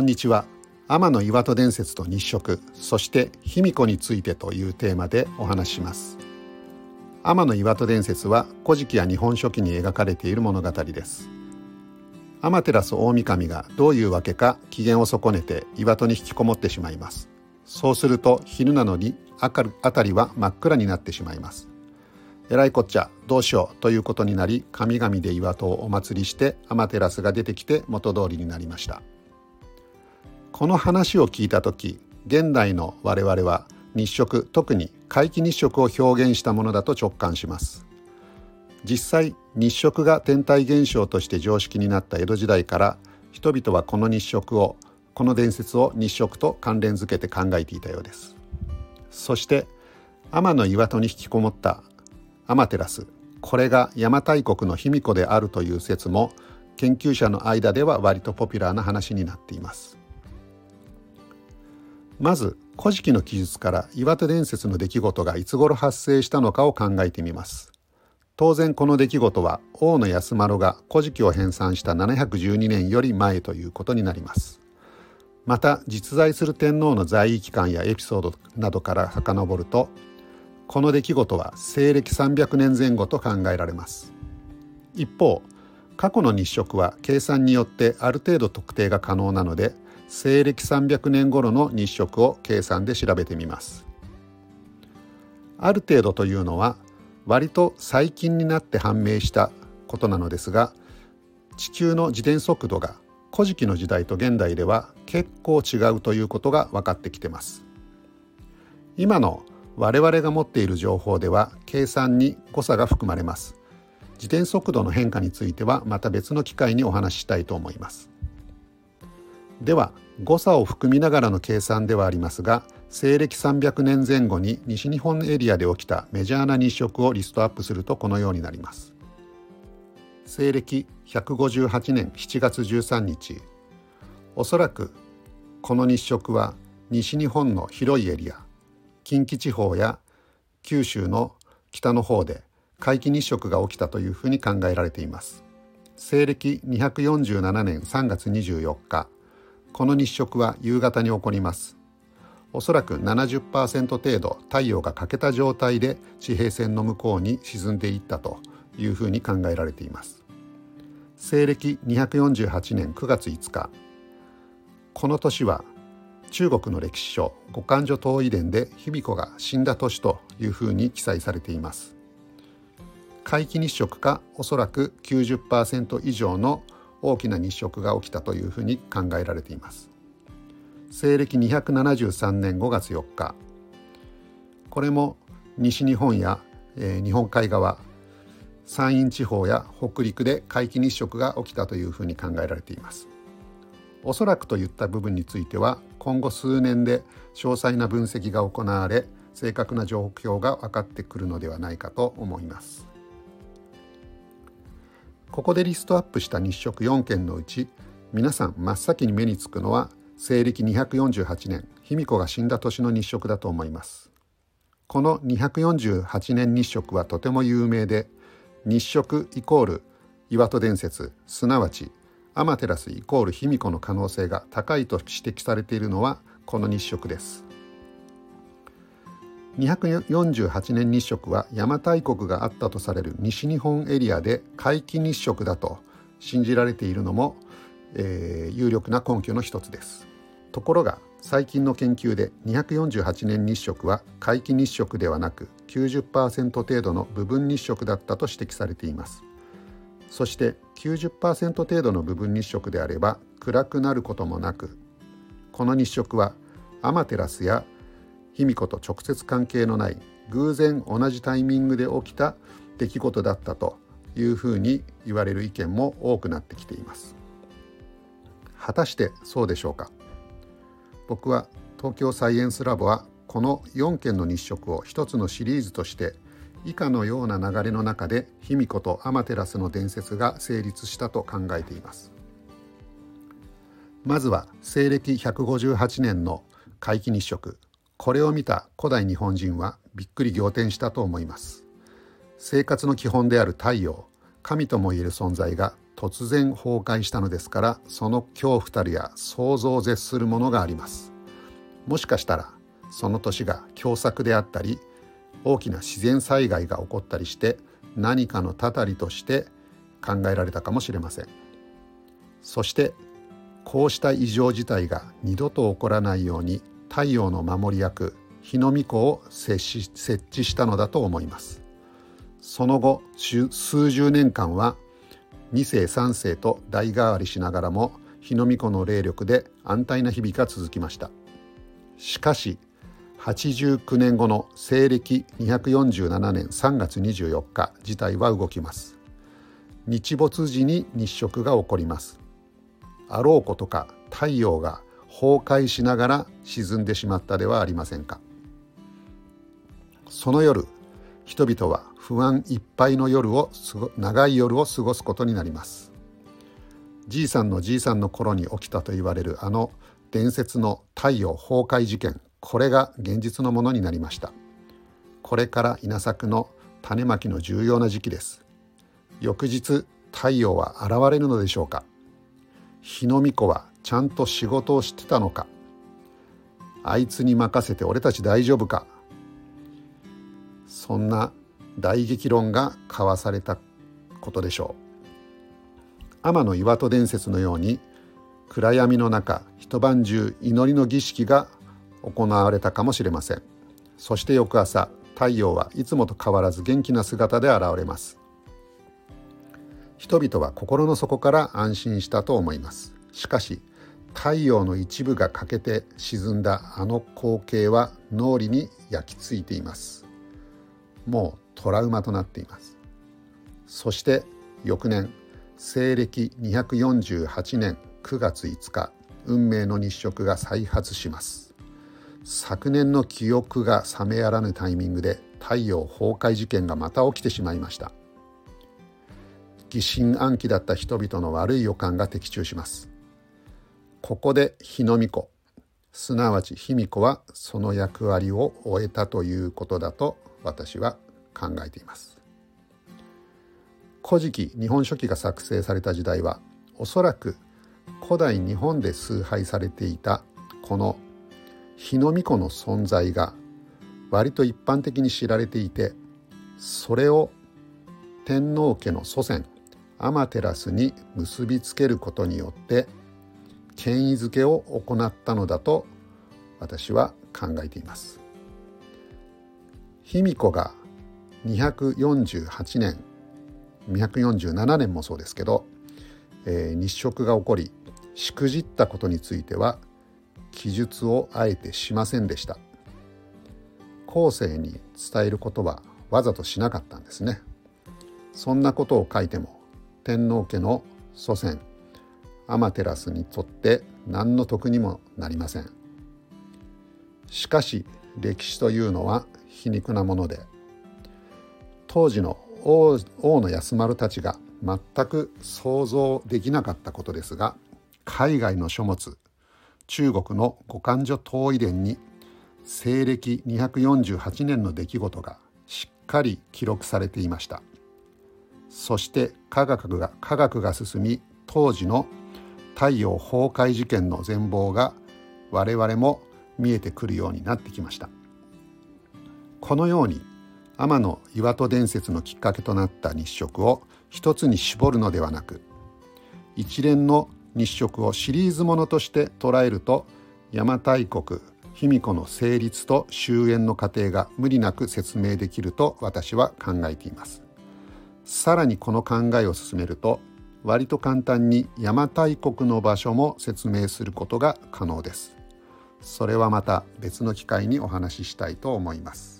こんにちは。天の岩戸伝説と日食そして卑弥呼についてというテーマでお話しします。天の岩戸伝説は古事記や日本書紀に描かれている物語です。天照大神がどういうわけか機嫌を損ねて岩戸に引きこもってしまいます。そうすると昼なのに辺りは真っ暗になってしまいます。えらいこっちゃどうしようということになり神々で岩戸をお祭りして天照が出てきて元通りになりました。この話を聞いた時現代の我々は日食特に皆既日食を表現したものだと直感します。実際日食が天体現象として常識になった江戸時代から人々はこの日食をこの伝説を日食と関連づけて考えていたようです。そして天の岩戸に引きこもった天照これが邪馬台国の卑弥呼であるという説も研究者の間では割とポピュラーな話になっています。まず古事記の記述から岩手伝説の出来事がいつ頃発生したのかを考えてみます。当然この出来事は大野安丸が古事記を編纂した712年より前ということになります。また実在する天皇の在位期間やエピソードなどから遡るとこの出来事は西暦300年前後と考えられます。一方過去の日食は計算によってある程度特定が可能なので西暦300年頃の日食を計算で調べてみます。ある程度というのは割と最近になって判明したことなのですが地球の自転速度が古事記の時代と現代では結構違うということが分かってきてます。今の我々が持っている情報では計算に誤差が含まれます。自転速度の変化についてはまた別の機会にお話ししたいと思います。では誤差を含みながらの計算ではありますが西暦300年前後に西日本エリアで起きたメジャーな日食をリストアップするとこのようになります。西暦158年7月13日おそらくこの日食は西日本の広いエリア近畿地方や九州の北の方で皆既日食が起きたというふうに考えられています。西暦247年3月24日この日食は夕方に起こります。おそらく70%程度太陽が欠けた状態で地平線の向こうに沈んでいったというふうに考えられています。西暦248年9月5日。この年は中国の歴史書「五漢書東遺伝」で卑弥呼が死んだ年というふうに記載されています。皆既日食かおそらく90%以上の大きな日食が起きたというふうに考えられています。西暦273年5月4日。これも西日本や、えー、日本海側山陰地方や北陸で皆既日食が起きたというふうに考えられています。おそらくといった部分については今後数年で詳細な分析が行われ正確な状況が分かってくるのではないかと思います。ここでリストアップした日食4件のうち皆さん真っ先に目につくのは西暦248年卑弥呼が死んだ年の日食だと思います。この248年日食はとても有名で日食イコール岩戸伝説すなわちアマテラスイコール卑弥呼の可能性が高いと指摘されているのはこの日食です。248年日食は邪馬台国があったとされる西日本エリアで皆既日食だと信じられているのも、えー、有力な根拠の一つです。ところが最近の研究で248年日食は皆既日食ではなく90%程度の部分日食だったと指摘されています。そして90%程度の部分日食であれば暗くなることもなくこの日食はアマテラスや卑弥呼と直接関係のない偶然同じタイミングで起きた出来事だったというふうに言われる意見も多くなってきています。果たしてそうでしょうか？僕は東京サイエンスラボはこの4件の日食を一つのシリーズとして以下のような流れの中で卑弥呼とアマテラスの伝説が成立したと考えています。まずは西暦158年の皆既日食。これを見た古代日本人はびっくり仰天したと思います。生活の基本である太陽神ともいえる存在が突然崩壊したのですからその恐怖たるや想像を絶するものがあります。もしかしたらその年が凶作であったり大きな自然災害が起こったりして何かのたたりとして考えられたかもしれません。そしてこうした異常事態が二度と起こらないように太陽の守り役日の御子を設置したのだと思います。その後数十年間は2世3世と代替わりしながらも日の御子の霊力で安泰な日々が続きました。しかし89年後の西暦247年3月24日事態は動きます。日没時に日食が起こります。あろうことか太陽が崩壊しながら沈んでしまったではありませんか。その夜人々は不安いっぱいの夜を長い夜を過ごすことになります。じいさんのじいさんの頃に起きたと言われるあの伝説の太陽崩壊事件これが現実のものになりました。これから稲作の種まきの重要な時期です。翌日太陽は現れるのでしょうか。日の御子はちゃんと仕事をしてたのか。あいつに任せて俺たち大丈夫か。そんな大激論が交わされたことでしょう。天の岩戸伝説のように暗闇の中一晩中祈りの儀式が行われたかもしれません。そして翌朝太陽はいつもと変わらず元気な姿で現れます。人々は心の底から安心したと思います。しかし太陽の一部が欠けて沈んだあの光景は脳裏に焼き付いています。もうトラウマとなっています。そして翌年西暦248年9月5日運命の日食が再発します。昨年の記憶が冷めやらぬタイミングで太陽崩壊事件がまた起きてしまいました。疑心暗鬼だった人々の悪い予感が的中します。ここで日の御子。すなわち卑弥呼はその役割を終えたということだと私は考えています。古事記日本書紀が作成された時代はおそらく古代日本で崇拝されていたこの日の御子の存在が割と一般的に知られていてそれを天皇家の祖先アマテラスに結びつけることによって権威づけを行ったのだと私は考えています。卑弥呼が248年247年もそうですけど、えー、日食が起こりしくじったことについては記述をあえてしませんでした後世に伝えることはわざとしなかったんですねそんなことを書いても天皇家の祖先アマテラスにとって何の得にもなりません。しかし歴史というのは皮肉なもので当時の王の安丸たちが全く想像できなかったことですが海外の書物中国の五漢書東遺伝に西暦248年の出来事がしっかり記録されていました。そして科学が科学が進み当時の太陽崩壊事件の全貌が我々も見えてくるようになってきました。このように天の岩戸伝説のきっかけとなった日食を一つに絞るのではなく一連の日食をシリーズものとして捉えると邪馬台国卑弥呼の成立と終焉の過程が無理なく説明できると私は考えています。さらにこの考えを進めると割と簡単に邪馬台国の場所も説明することが可能です。それはまた別の機会にお話ししたいと思います。